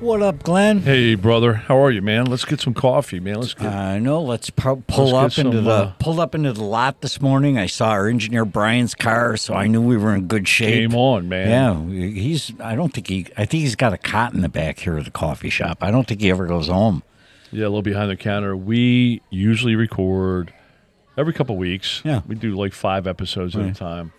What up, Glenn? Hey, brother. How are you, man? Let's get some coffee, man. Let's get. I know. Let's pu- pull Let's up into some, the uh, pulled up into the lot this morning. I saw our engineer Brian's car, so I knew we were in good shape. Game on, man. Yeah, he's. I don't think he. I think he's got a cot in the back here at the coffee shop. I don't think he ever goes home. Yeah, a little behind the counter. We usually record every couple weeks. Yeah. We do like five episodes at a time.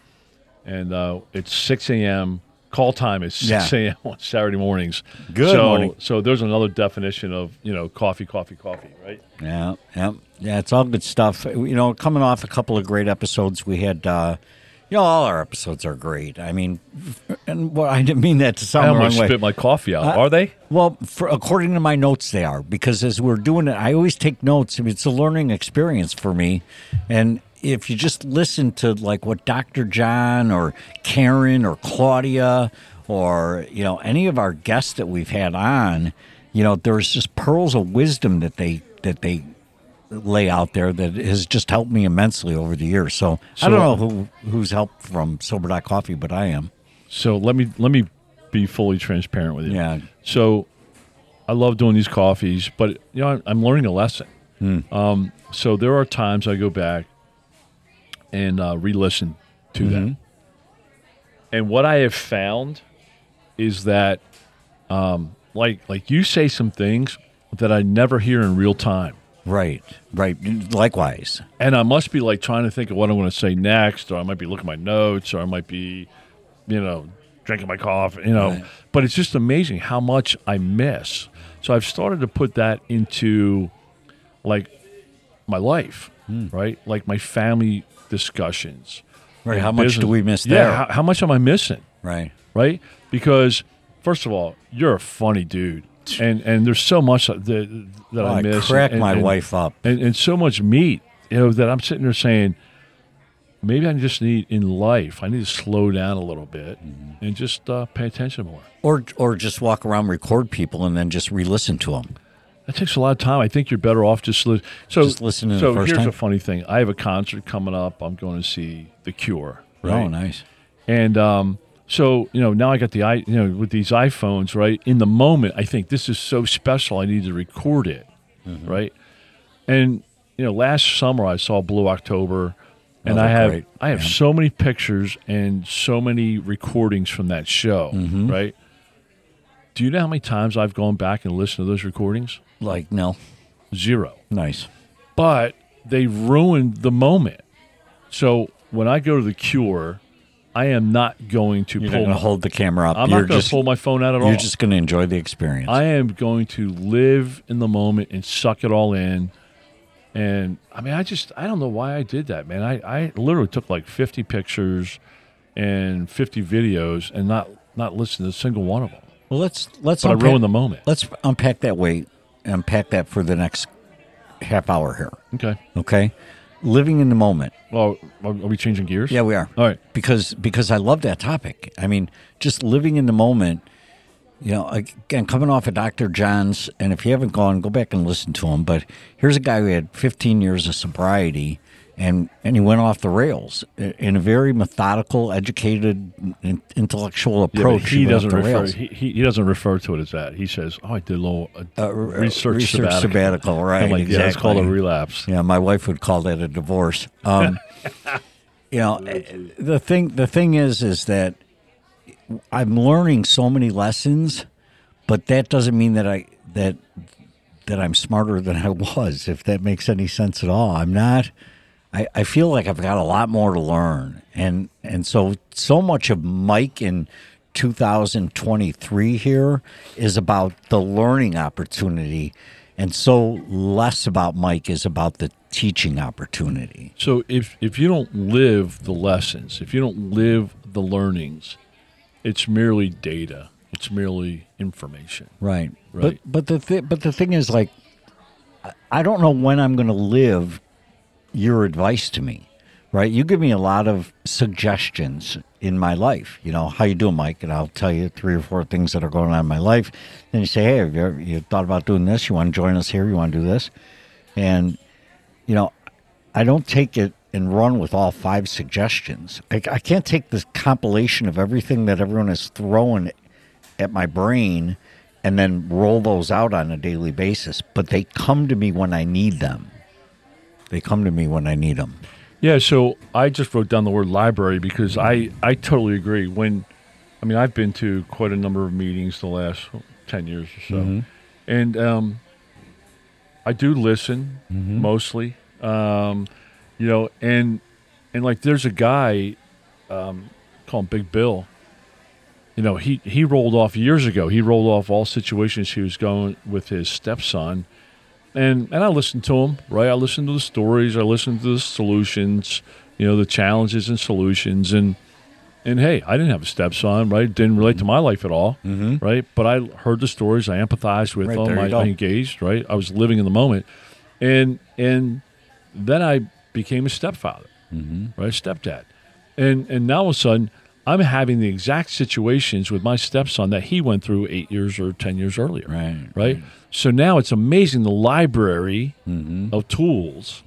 And uh, it's 6 a.m. Call time is 6 Yeah. a.m. on Saturday mornings. Good so, morning. So there's another definition of, you know, coffee, coffee, coffee, right? Yeah, yeah, yeah. It's all good stuff. You know, coming off a couple of great episodes, we had. uh you know, all our episodes are great. I mean, and well, I didn't mean that to sound I almost way. spit my coffee out. Uh, are they? Well, for, according to my notes, they are because as we're doing it, I always take notes. I mean, it's a learning experience for me, and if you just listen to like what Dr. John or Karen or Claudia or you know any of our guests that we've had on, you know, there's just pearls of wisdom that they that they lay out there that has just helped me immensely over the years. So, I don't know who who's helped from Sober Dot Coffee, but I am. So let me let me be fully transparent with you. Yeah. So I love doing these coffees, but you know I'm, I'm learning a lesson. Hmm. Um, so there are times I go back and uh, re-listen to Mm-hmm. them, and what I have found is that, um, like like you say some things that I never hear in real time. Right, right. Likewise. and I must be like trying to think of what I'm going to say next, or I might be looking at my notes, or I might be, you know, drinking my coffee, you know. Right. But it's just amazing how much I miss. So I've started to put that into, like, my life, right? Like my family discussions. Right. How much business- do we miss Yeah. there? How, how much am I missing? Right. Right? Because first of all, you're a funny dude. And and there's so much that that Oh, I I miss. crack and- my and- wife up. and, and so much meat, you know, that I'm sitting there saying, maybe I just need in life, I need to slow down a little bit Mm-hmm. and just uh, pay attention more. Or or just walk around, record people, and then just re-listen to them. That takes a lot of time. I think you're better off just li- so Just listening So the first here's time? a funny thing. I have a concert coming up. I'm going to see The Cure. Right? Oh, nice. And um, so you know now I got the i you know with these iPhones right in the moment I think this is so special I need to record it Mm-hmm. right and you know last summer I saw Blue October and Oh, I have great. I have Yeah. so many pictures and so many recordings from that show Mm-hmm. right do you know how many times I've gone back and listened to those recordings Like no, zero nice. but they ruined the moment so when I go to the Cure I am not going to You're pull not going my to hold the camera up. I'm you're not going to just pull my phone out at all. you're just going to enjoy the experience. I am going to live in the moment and suck it all in. And I mean, I just I don't know why I did that, man. I, I literally took like 50 pictures and 50 videos and not not listen to a single one of them. Well, let's let's But I unpack, ruined the moment. let's unpack that way. Unpack that for the next half hour here. Okay. Okay, living in the moment. Well, are are we changing gears? Yeah, we are. All right. Because because I love that topic. I mean, just living in the moment. You know, again, coming off of Dr. John's, and if you haven't gone, go back and listen to him. But here's a guy who had 15 years of sobriety, and and he went off the rails in a very methodical, educated, in- intellectual Yeah, but approach. he doesn't refer. He, he, he doesn't refer to it as that. He says, "Oh, I did a little uh, Uh, research, research sabbatical. sabbatical, right, like, yeah, it's called a relapse. Yeah, my wife would call that a divorce. Um, you know, the thing the thing is is that I'm learning so many lessons, but that doesn't mean that I that that I'm smarter than I was. If that makes any sense at all, I'm not. I, I feel like I've got a lot more to learn, and and so so much of Mike in 2023 here is about the learning opportunity, and so less about Mike is about the teaching opportunity. So if if you don't live the lessons, if you don't live the learnings, it's merely data. It's merely information. Right. Right. But but the th- but the thing is like I don't know when I'm going to live your advice to me, right? You give me a lot of suggestions in my life. You know, how you doing, Mike? And I'll tell you three or four things that are going on in my life. Then you say, hey, have you, ever, you thought about doing this? You want to join us here? You want to do this? And, you know, I don't take it and run with all five suggestions. I, I can't take this compilation of everything that everyone is throwing at my brain and then roll those out on a daily basis. But they come to me when I need them. They come to me when I need them. Yeah, so I just wrote down the word library because I, I totally agree. When, I mean, I've been to quite a number of meetings the last 10 years or so. And um, I do listen mostly. Um, you know, and, and like there's a guy, um, call him Big Bill. You know, he, he rolled off years ago. He rolled off all situations he was going with his stepson and and I listened to them, right? I listened to the stories, I listened to the solutions, you know, the challenges and solutions, and and hey, I didn't have a stepson, right? Didn't relate to my life at all, right? But I heard the stories, I empathized with Right, them, I. I engaged, right? I was living in the moment, and and then I became a stepfather, Mm-hmm. right? Stepdad, and and now all of a sudden. I'm having the exact situations with my stepson that he went through eight years or ten years earlier Right, right? So now it's amazing the library Mm-hmm. of tools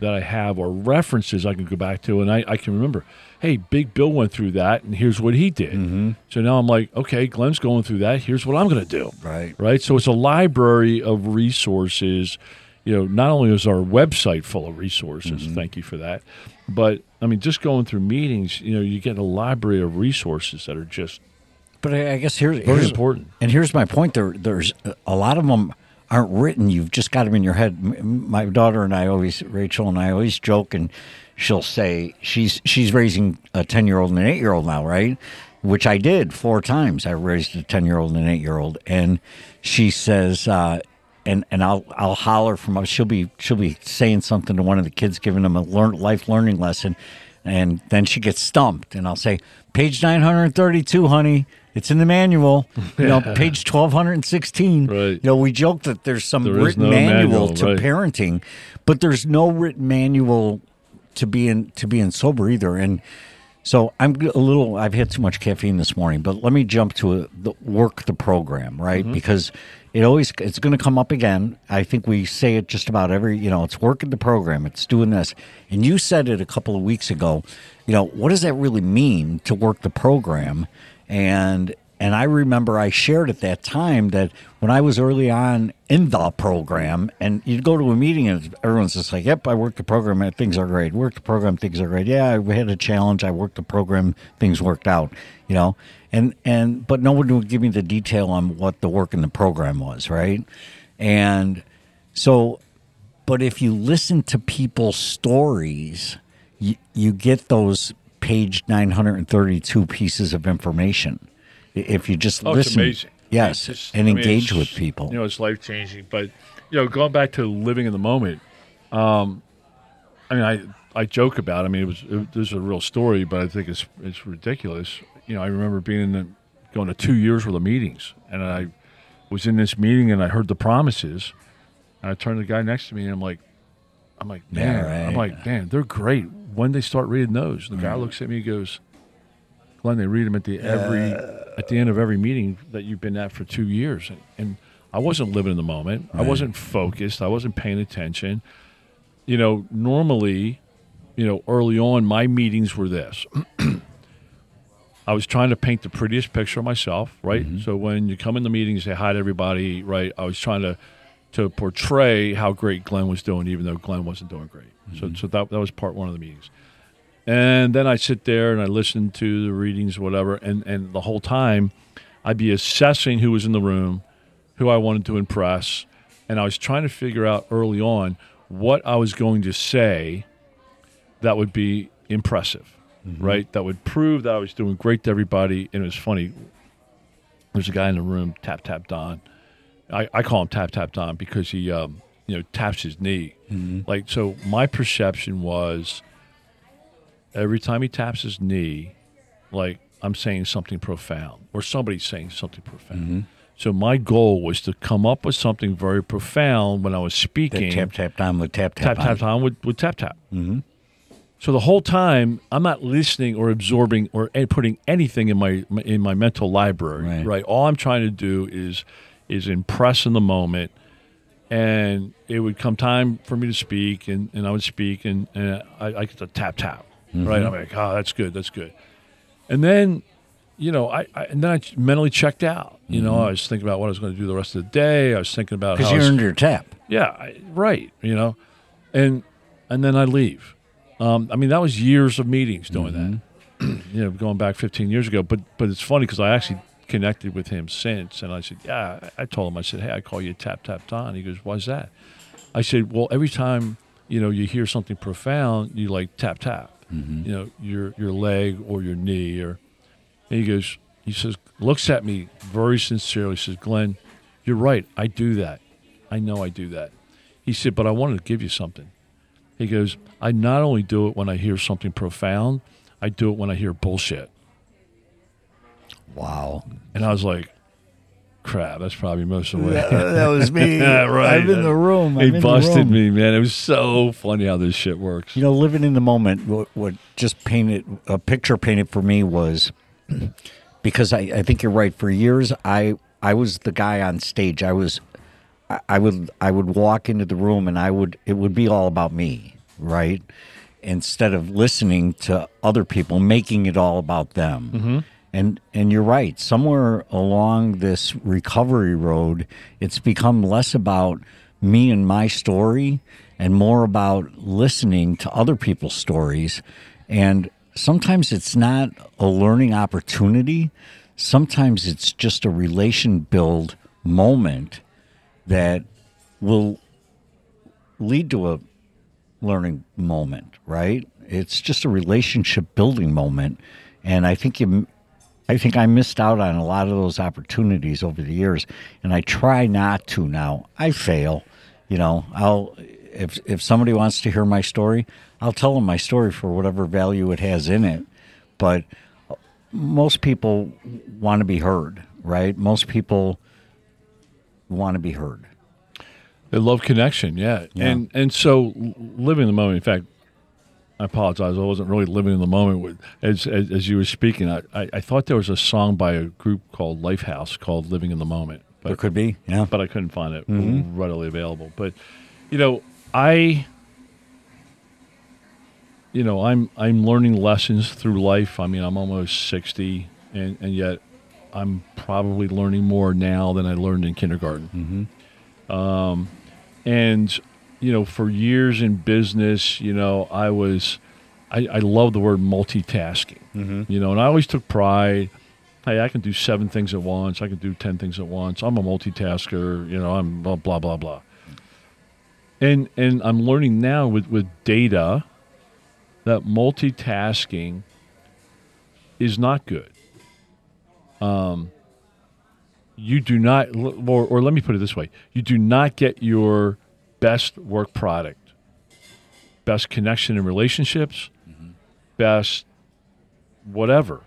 that I have or references I can go back to, and I, I can remember, hey, Big Bill went through that, and here's what he did. Mm-hmm. So now I'm like, okay, Glenn's going through that. Here's what I'm going to do. Right. Right. So it's a library of resources. You know, not only is our website full of resources, Mm-hmm. thank you for that, but I mean, just going through meetings, you know, you get a library of resources that are just But I guess here's, very here's important. And here's my point: there, there's a lot of them aren't written. You've just got them in your head. My daughter and I always, Rachel and I always joke, and she'll say she's she's raising a ten year old and an eight year old now, right? Which I did four times. I raised a ten year old and an eight year old, and she says. Uh, and, and I'll I'll holler from she'll be she'll be saying something to one of the kids giving them a learn, life learning lesson, and then she gets stumped and I'll say page nine hundred and thirty two, honey, it's in the manual. You know, page twelve hundred and sixteen. Right. You know, we joke that there's some There written no manual, manual, to right. parenting, but there's no written manual to being to being sober either. And so I'm a little. I've had too much caffeine this morning, but let me jump to a, the work the program, right? Mm-hmm. Because it always it's going to come up again. I think we say it just about every. You know, it's working the program. It's doing this, and you said it a couple of weeks ago. You know, what does that really mean to work the program? And and I remember I shared at that time that when I was early on in the program, and you'd go to a meeting and everyone's just like, "Yep, I worked the program. Things are great. Worked the program. Things are great. Yeah, I had a challenge. I worked the program. Things worked out. You know." And and but no one would give me the detail on what the work in the program was, right? And so, but if you listen to people's stories, you, you get those page 932 pieces of information. If you just Oh, listen, yes, just- and I mean, engage with people. You know, it's life changing. But you know, going back to living in the moment, um, I mean, I I joke about. It. I mean, it was it, there's a real story, but I think it's it's ridiculous. You know, I remember being in the, going to two years worth of meetings, and I was in this meeting and I heard the promises, and I turned to the guy next to me and I'm like, I'm like, man, right. I'm like, man, they're great. When they start reading those, the guy mm-hmm. looks at me and goes, Glenn, they read them at the every at the end of every meeting that you've been at for two years, and, and I wasn't living in the moment. I wasn't focused. I wasn't paying attention. You know, normally, you know, early on, my meetings were this. I was trying to paint the prettiest picture of myself, right? Mm-hmm. So when you come in the meeting, you say hi to everybody, right? I was trying to to portray how great Glenn was doing, even though Glenn wasn't doing great. So, mm-hmm. so that that was part one of the meetings. And then I sit there and I listen to the readings, whatever, and, and the whole time I'd be assessing who was in the room, who I wanted to impress, and I was trying to figure out early on what I was going to say that would be impressive, right? That would prove that I was doing great to everybody. And it was funny. There's a guy in the room, tap tap Don. I, I call him tap tap Don because he, um, you know, taps his knee. Like so, my perception was every time he taps his knee, like I'm saying something profound or somebody's saying something profound. So my goal was to come up with something very profound when I was That speaking. tap tap time with tap tap. tap tap time with, with tap tap. Mm-hmm. So the whole time I'm not listening or absorbing or putting anything in my in my mental library. Right. Right. All I'm trying to do is is impress in the moment, and it would come time for me to speak, and, and I would speak, and, and I, I get to tap tap. Mm-hmm. Right. I'm like, oh, that's good, that's good, and then. You know, I, I and then I mentally checked out. You know, mm-hmm. I was thinking about what I was going to do the rest of the day. I was thinking about Because you earned your tap. yeah, I, right. You know, and and then I leave. Um, I mean, that was years of meetings doing that. you know, going back 15 years ago. But but it's funny because I actually connected with him since, and I said, yeah. I told him, I said, hey, I call you Tap Tap Don. He goes, why's that? I said, well, every time you know you hear something profound, you like tap tap. You know, your your leg or your knee or. And he goes, he says, looks at me very sincerely. Says, Glenn, you're right. I do that. I know I do that. He said, but I wanted to give you something. He goes, I not only do it when I hear something profound, I do it when I hear bullshit. Wow. And I was like, crap, that's probably most of the way. that was me. Yeah, right. I'm in the room. I'm He busted room. me, man. It was so funny how this shit works. You know, living in the moment, what, what just painted a picture painted for me was because I, I think you're right. For years, I I was the guy on stage. I was I, would I would walk into the room and I would it would be all about me, right? Instead of listening to other people, making it all about them. Mm-hmm. And and you're right. Somewhere along this recovery road, it's become less about me and my story and more about listening to other people's stories. And sometimes it's not a learning opportunity. Sometimes it's just a relation build moment that will lead to a learning moment, right? It's just a relationship building moment. And I think you I think I missed out on a lot of those opportunities over the years, and I try not to now. I fail, you know. I'll if if somebody wants to hear my story, I'll tell them my story for whatever value it has in it. But most people want to be heard, right? Most people want to be heard. They love connection, yeah. And and so living in the moment. In fact, I apologize. I wasn't really living in the moment with, as, as as you were speaking. I, I I thought there was a song by a group called Lifehouse called "Living in the Moment," There but could be, yeah. but I couldn't find it mm-hmm. readily available. But you know, I you know, I'm I'm learning lessons through life. I mean, I'm almost 60 and and yet I'm probably learning more now than I learned in kindergarten. Um and you know, for years in business, you know, I was I, I love the word multitasking. You know, and I always took pride hey, I can do seven things at once. I can do 10 things at once. I'm a multitasker. You know, I'm blah, blah, blah, blah. And, and I'm learning now with, with data that multitasking is not good. Um, you do not, or, or let me put it this way you do not get your best work product, best connection and relationships, best whatever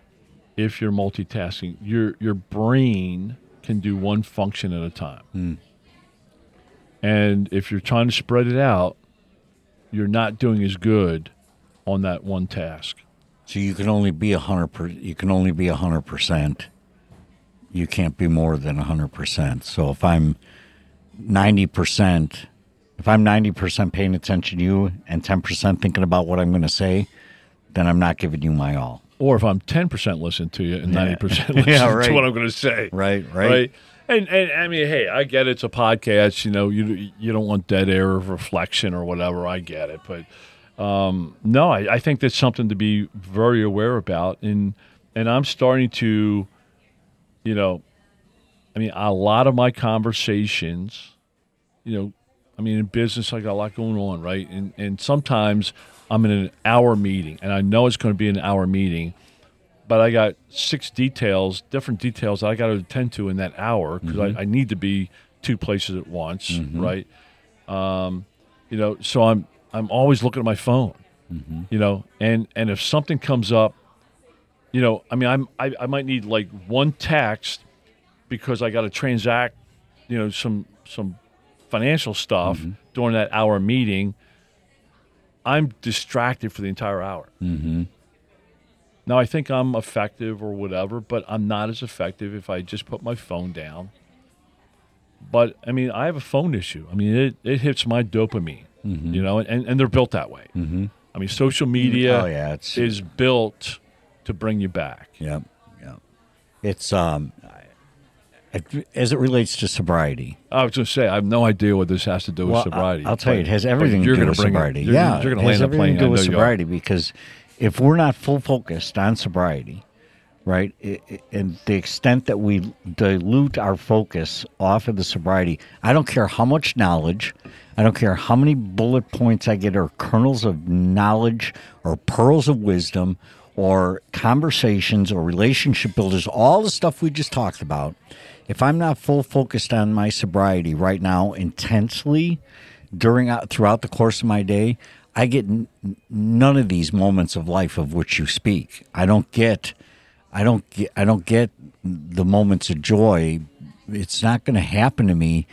if you're multitasking. Your your brain can do one function at a time. And if you're trying to spread it out, you're not doing as good on that one task. So you can only be a hundred per, you can only be a hundred percent. You can't be more than a hundred percent. So if I'm ninety percent, if I'm ninety percent paying attention to you and ten percent thinking about what I'm going to say, then I'm not giving you my all. Or if I'm 10% listening to you and 90% listen Yeah, to right. what I'm going to say. Right, right. Right. And, and I mean, hey, I get it's a podcast. You know, you you don't want dead air of reflection or whatever. I get it, but um, no, I, I think that's something to be very aware about. And and I'm starting to, you know, I mean, a lot of my conversations, you know, I mean, in business, I got a lot going on, right? And and sometimes I'm in an hour meeting, and I know it's going to be an hour meeting, but I got six details, different details that I got to attend to in that hour because I, mm-hmm. I need to be two places at once, mm-hmm. right? Um, you know, so I'm I'm always looking at my phone, mm-hmm. you know, and and if something comes up, you know, I mean, I'm I, I might need like one text because I got to transact, you know, some some financial stuff during that hour meeting, I'm distracted for the entire hour. Mm-hmm. Now I think I'm effective or whatever, but I'm not as effective if I just put my phone down. But I mean, I have a phone issue. I mean, it, it hits my dopamine, you know, and, and they're built that way. Mm-hmm. I mean, social media Oh, yeah, is built to bring you back. Yeah, yeah. It's um, as it relates to sobriety. I was going to say, I have no idea what this has to do with Well, sobriety. I- I'll tell you, it has everything to do with bring it- sobriety. you're- yeah, you're going it to land a plane. to do with know you are. sobriety because if we're not full focused on sobriety, right, i i- and the extent that we dilute our focus off of the sobriety, I don't care how much knowledge, I don't care how many bullet points I get or kernels of knowledge or pearls of wisdom or conversations or relationship builders, all the stuff we just talked about. If I'm not full focused on my sobriety right now intensely during uh, throughout the course of my day, I get n- none of these moments of life of which you speak. I don't get I don't get I don't get the moments of joy. It's not going to happen to me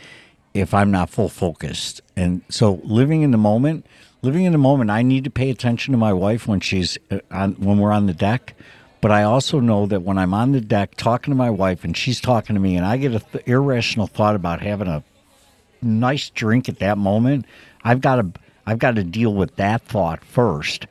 if I'm not full focused. And so living in the moment, living in the moment, I need to pay attention to my wife when she's uh, on when we're on the deck. But I also know that when I'm on the deck talking to my wife and she's talking to me, and I get a th- irrational thought about having a nice drink at that moment, I've got to I've got to deal with that thought first.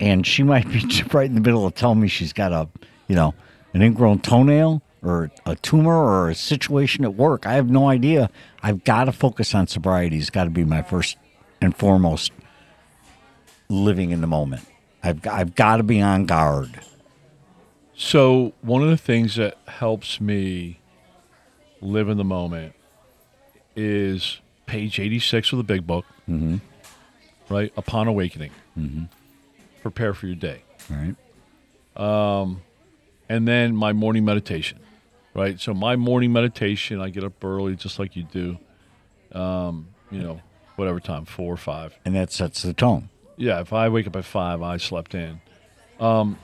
And she might be right in the middle of telling me she's got a, you know, an ingrown toenail or a tumor or a situation at work. I have no idea. I've got to focus on sobriety. It's got to be my first and foremost living in the moment. I've got, I've got to be on guard. So one of the things that helps me live in the moment is page 86 of the big book, mm-hmm. right? Upon awakening, mm-hmm. prepare for your day. Right. And then my morning meditation, right? So my morning meditation, I get up early just like you do, um, you know, whatever time, four or five. And that sets the tone. Yeah, if I wake up at five, I slept in. Um,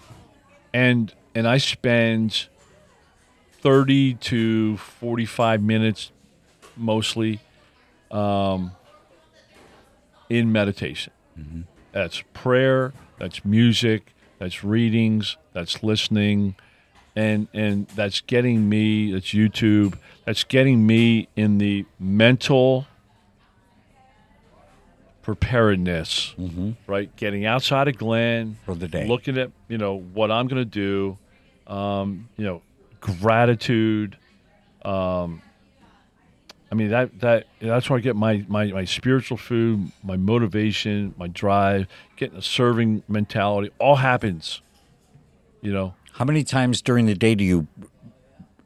and and I spend thirty to forty-five minutes, mostly, um, in meditation. That's prayer. That's music. That's readings. That's listening, and and that's getting me. That's YouTube. That's getting me in the mental preparedness, right? Getting outside of Glenn For the day. looking at you know what I'm going to do, um, you know, gratitude. Um, I mean that that that's where I get my, my my spiritual food, my motivation, my drive, getting a serving mentality. All happens, you know. How many times during the day do you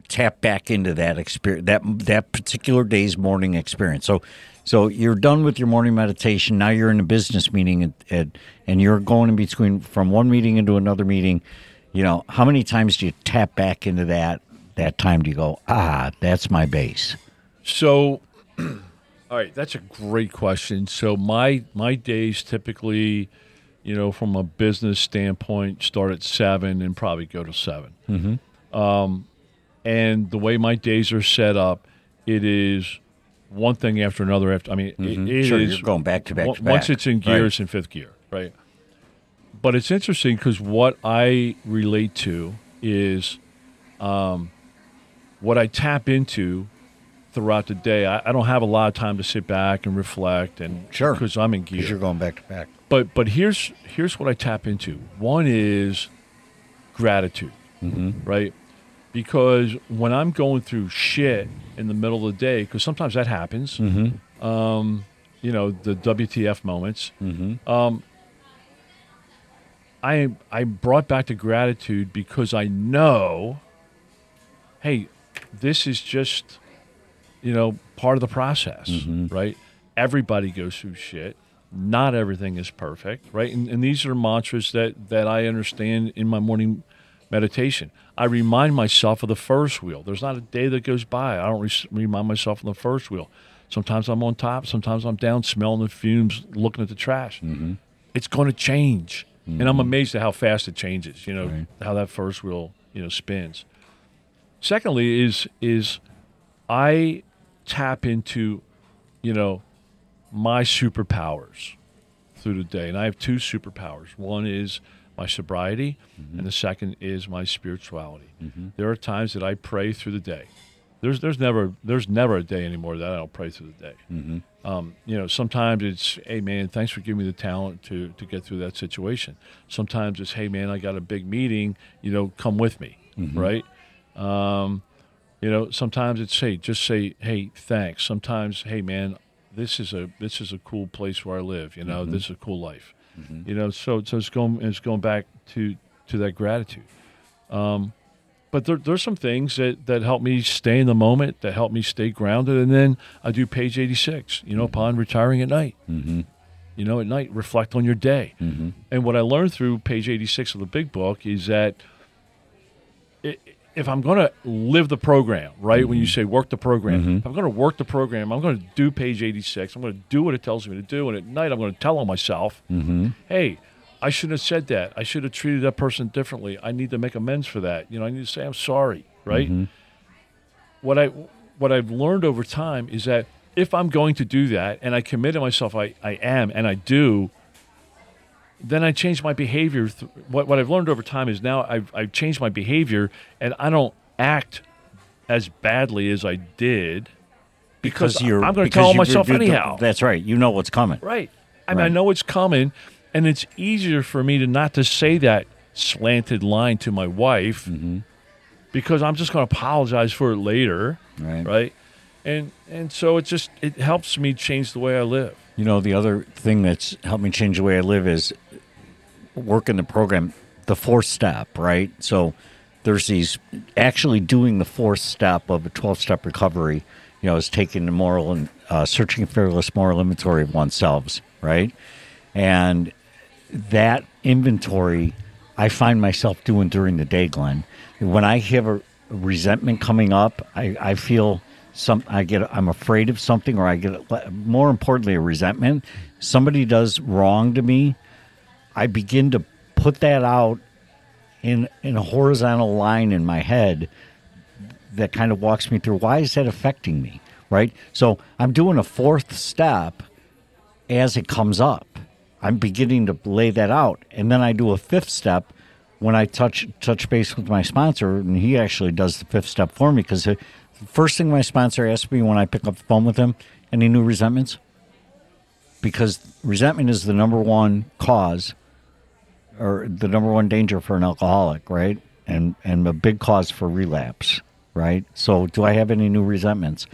tap back into that experience, that that particular day's morning experience? So, so you're done with your morning meditation. Now you're in a business meeting, at, at, and you're going in between from one meeting into another meeting. You know, how many times do you tap back into that? That time do you go, ah, that's my base. So, all right, that's a great question. So my my days typically, you know, from a business standpoint, start at seven and probably go to 7 Mm-hmm. Um, and the way my days are set up, it is one thing after another. After I mean, it- it is Sure, you're going back to back to Once back. it's in gear, Right. it's in fifth gear, right? But it's interesting because what I relate to is um, what I tap into throughout the day. I, I don't have a lot of time to sit back and reflect, and Sure. because I'm in gear. You're going back to back. But but here's here's what I tap into. One is gratitude, right? Because when I'm going through shit in the middle of the day, because sometimes that happens, um, you know, the WTF moments. Um, I I brought back to gratitude because I know, hey, this is just, you know, part of the process, right? Everybody goes through shit. Not everything is perfect, right? And, and these are mantras that that I understand in my morning meditation. I remind myself of the Ferris wheel. There's not a day that goes by I don't re- remind myself of the Ferris wheel. Sometimes I'm on top. Sometimes I'm down, smelling the fumes, looking at the trash. Mm-hmm. It's going to change, and I'm mm-hmm. amazed at how fast it changes. You know how that Ferris wheel you know spins. Secondly, is is I tap into, you know, my superpowers through the day. And I have two superpowers. One is my sobriety, mm-hmm. and the second is my spirituality. Mm-hmm. There are times that I pray through the day. There's there's never there's never a day anymore that I don't pray through the day. Mm-hmm. Um, you know, sometimes it's, hey man, thanks for giving me the talent to to get through that situation. Sometimes it's, hey man, I got a big meeting. You know, come with me, right? Um, you know, sometimes it's hey, just say hey, thanks. Sometimes, hey man, this is a this is a cool place where I live. You know, this is a cool life. You know, so so it's going it's going back to to that gratitude. Um, but there, there's some things that, that help me stay in the moment, that help me stay grounded. And then I do page 86, you know, upon retiring at night. Mm-hmm. You know, at night, reflect on your day. Mm-hmm. And what I learned through page 86 of the big book is that i if I'm going to live the program, right? When you mm-hmm. say work the program, mm-hmm. if I'm going to work the program, I'm going to do page 86. I'm going to do what it tells me to do. And at night, I'm going to tell on myself, mm-hmm. hey, I shouldn't have said that. I should have treated that person differently. I need to make amends for that. You know, I need to say I'm sorry, right? What I what I've learned over time is that if I'm going to do that and I commit to myself I, I am and I do, then I changed my behavior. Th- what, what I've learned over time is now I've, I've changed my behavior and I don't act as badly as I did because, you're I'm going to because tell myself anyhow. That's right. You know what's coming. Right. I mean, I know it's coming, and it's easier for me to not to say that slanted line to my wife Mm-hmm. because I'm just going to apologize for it later, Right. right? And and so it just it helps me change the way I live. You know, the other thing that's helped me change the way I live is working the program, the fourth step, right? So there's these actually doing the fourth step of a 12 step recovery, you know, is taking the moral and uh, searching fearless moral inventory of oneself, right? And that inventory I find myself doing during the day, Glenn. When I have a resentment coming up, I, I feel some I get I'm afraid of something or I get more importantly a resentment. Somebody does wrong to me, I begin to put that out in in a horizontal line in my head that kind of walks me through why is that affecting me, right? So I'm doing a fourth step as it comes up. I'm beginning to lay that out, and then I do a fifth step when I touch touch base with my sponsor, and he actually does the fifth step for me because the uh, first thing my sponsor asks me when I pick up the phone with him, any new resentments? Because resentment is the number one cause or the number one danger for an alcoholic, right? And and a big cause for relapse, right? So, do I have any new resentments?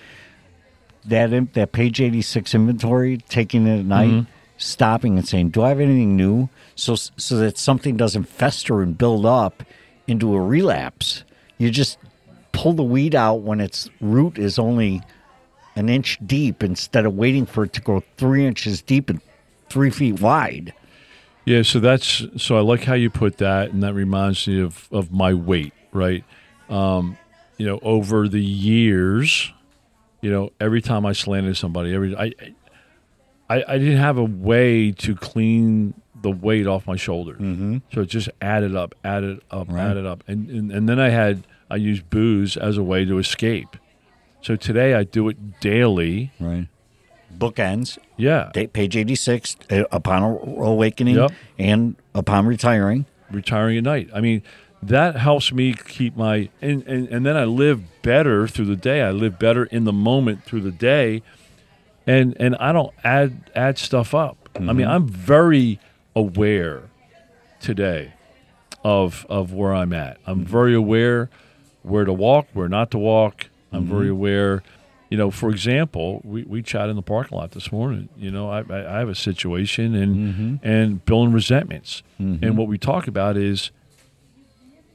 That in, that page eighty six inventory, taking it at night, mm-hmm. stopping and saying, "Do I have anything new?" So so that something doesn't fester and build up into a relapse. You just pull the weed out when its root is only an inch deep instead of waiting for it to grow three inches deep and three feet wide. Yeah, so that's so I like how you put that, and that reminds me of of my weight, right? Um, you know, over the years, you know, every time I slanted somebody, every I, I, I didn't have a way to clean the weight off my shoulders, mm-hmm. so it just added up, added up, Right. added up, and, and and then I had I used booze as a way to escape. So today I do it daily. Right. Bookends, Yeah, date page 86, uh, upon awakening Yep. and upon retiring. retiring at night. I mean, that helps me keep my and, and and then I live better through the day. I live better in the moment through the day, and and I don't add add stuff up. I mean, mm-hmm. I'm very aware today of of where I'm at. I'm mm-hmm. very aware where to walk, where not to walk. I'm very mm-hmm. aware. You know, for example, we, we chatted in the parking lot this morning. You know, I, I, I have a situation and and building resentments, and what we talk about is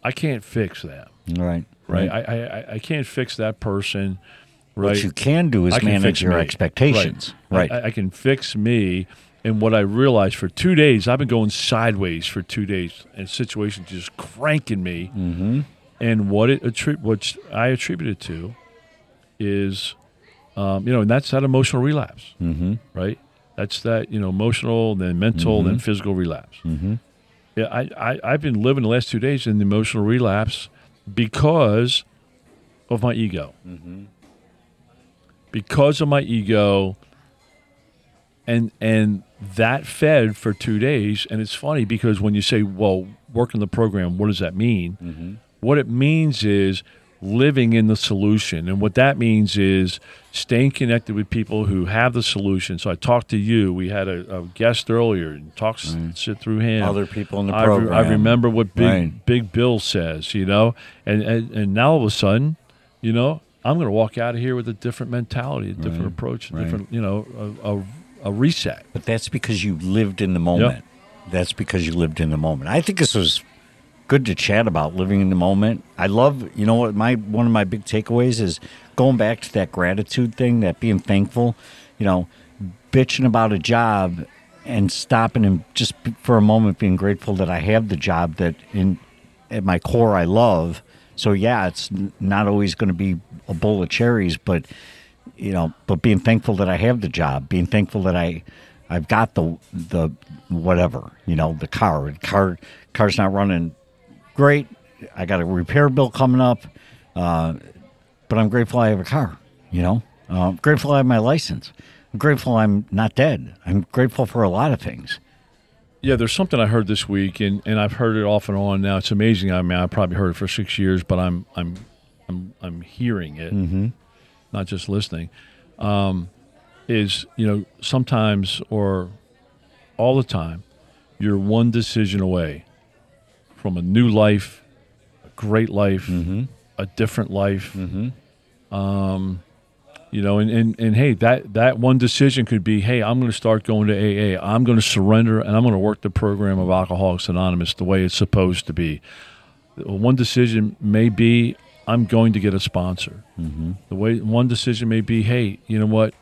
I can't fix that. Right. right? I, I I- I can't fix that person, right? What you can do is I manage fix your me. expectations. Right. Right. I, I can fix me. And what I realized for two days, I've been going sideways for two days, and situations just cranking me. Mm-hmm. And what it attri- what I attributed to is, um, you know, and that's that emotional relapse, mm-hmm. right? That's that you know emotional, then mental, then physical relapse. Mm-hmm. Yeah, I, I I've been living the last two days in the emotional relapse because of my ego. because of my ego and and that fed for two days and it's funny because when you say well work in the program what does that mean what it means is living in the solution. And what that means is staying connected with people who have the solution. So i talked to you. We had a, a guest earlier. And talked sit through him. Other people in the I, re- I remember what big Right. big bill says you know? And, and and now all of a sudden you know i'm going to walk out of here with a different mentality a different approach a right. different you know a, a, a reset. But that's because you lived in the moment. That's because you lived in the moment. I think this was good to chat about living in the moment. I love, you know what, my one of my big takeaways is going back to that gratitude thing, that being thankful, you know, bitching about a job and stopping and just for a moment being grateful that I have the job that in at my core I love. So yeah, it's not always going to be a bowl of cherries, but you know, but being thankful that I have the job, being thankful that I, I've got the the whatever, you know, the car. Car car's not running great. I got a repair bill coming up, uh, but I'm grateful I have a car. You know, uh, grateful I have my license. I'm grateful I'm not dead. I'm grateful for a lot of things. Yeah, there's something I heard this week, and, and I've heard it off and on. Now it's amazing. I mean, I probably heard it for six years, but I'm I'm I'm I'm hearing it, not just listening. Um, is you know sometimes or all the time, you're one decision away from a new life, a great life, a different life. Um, you know, and, and, and hey, that, that one decision could be, hey, I'm going to start going to AA. I'm going to surrender and I'm going to work the program of Alcoholics Anonymous the way it's supposed to be. One decision may be, I'm going to get a sponsor. Mm-hmm. The way one decision may be, hey, you know what?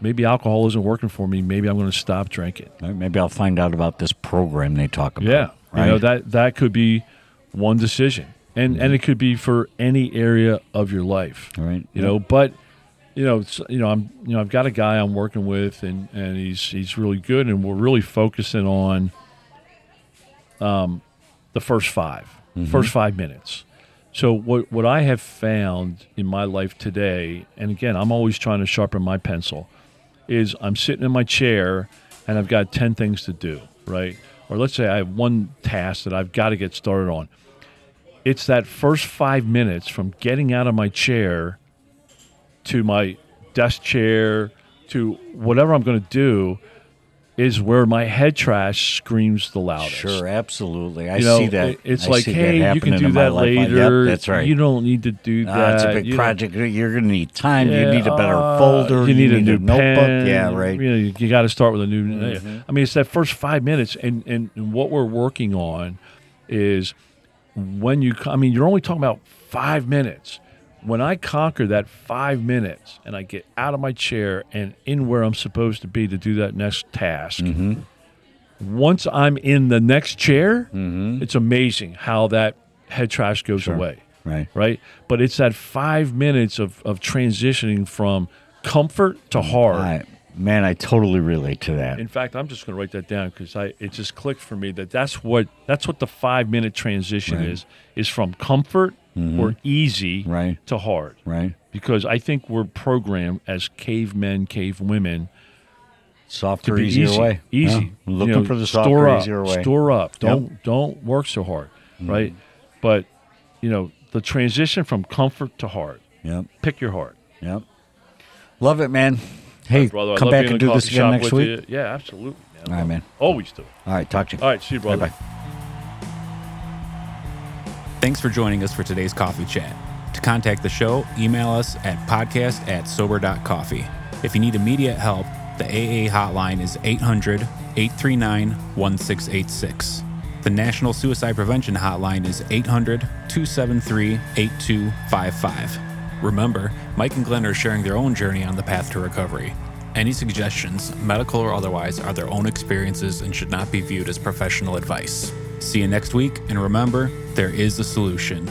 Maybe alcohol isn't working for me. Maybe I'm going to stop drinking. Maybe I'll find out about this program they talk about. Yeah, right. you know that that could be one decision, and and it could be for any area of your life. Right. You know, but you know, you know, I'm you know I've got a guy I'm working with, and and he's he's really good, and we're really focusing on um the first 5 first five minutes. So what what I have found in my life today, and again, I'm always trying to sharpen my pencil, is I'm sitting in my chair and I've got ten things to do, right? Or let's say I have one task that I've got to get started on. It's that first five minutes from getting out of my chair to my desk chair to whatever I'm going to do is where my head trash screams the loudest. Sure, absolutely. I You know, see that. it- It's I like, hey, you can do that later. Yep, that's right. You don't need to do that. Ah, it's a big You project. You're going to need time. you need a better uh, folder. You need, a new notebook. pen. Yeah, right. Mm-hmm. You, know, you, you got to start with a new. I mean, it's that first five minutes, and, and and what we're working on is when you. I mean, you're only talking about five minutes. When I conquer that five minutes, and I get out of my chair and in where I'm supposed to be to do that next task. Mm-hmm. Once I'm in the next chair, it's amazing how that head trash goes away Right. right? But it's that five minutes of, of transitioning from comfort to hard. I, man, I totally relate to that. In fact, I'm just going to write that down because I it just clicked for me that that's what that's what the five minute transition Right. Mm-hmm. is is from comfort or easy Right. to hard. Right. Because I think we're programmed as cavemen, cave women Softer, to easier easy, way. easy. Yeah. You Looking know, for the store softer, up, easier way. Store up. Don't don't work so hard, Mm-hmm. right? But you know the transition from comfort to hard. Yep. Pick your heart. Yep. Love it, man. Hey, brother. Come back and do this again next week. you. Yeah, absolutely. Man. All right, man. Always do. it. All right, talk to you. All right, see you, brother. Bye-bye. Thanks for joining us for today's coffee chat. To contact the show, email us at podcast at sober.coffee. If you need immediate help, the AA hotline is 800 839 1686. The National Suicide Prevention Hotline is 800 273 8255. Remember, Mike and Glenn are sharing their own journey on the path to recovery. Any suggestions, medical or otherwise, are their own experiences and should not be viewed as professional advice. See you next week, and remember, there is a solution.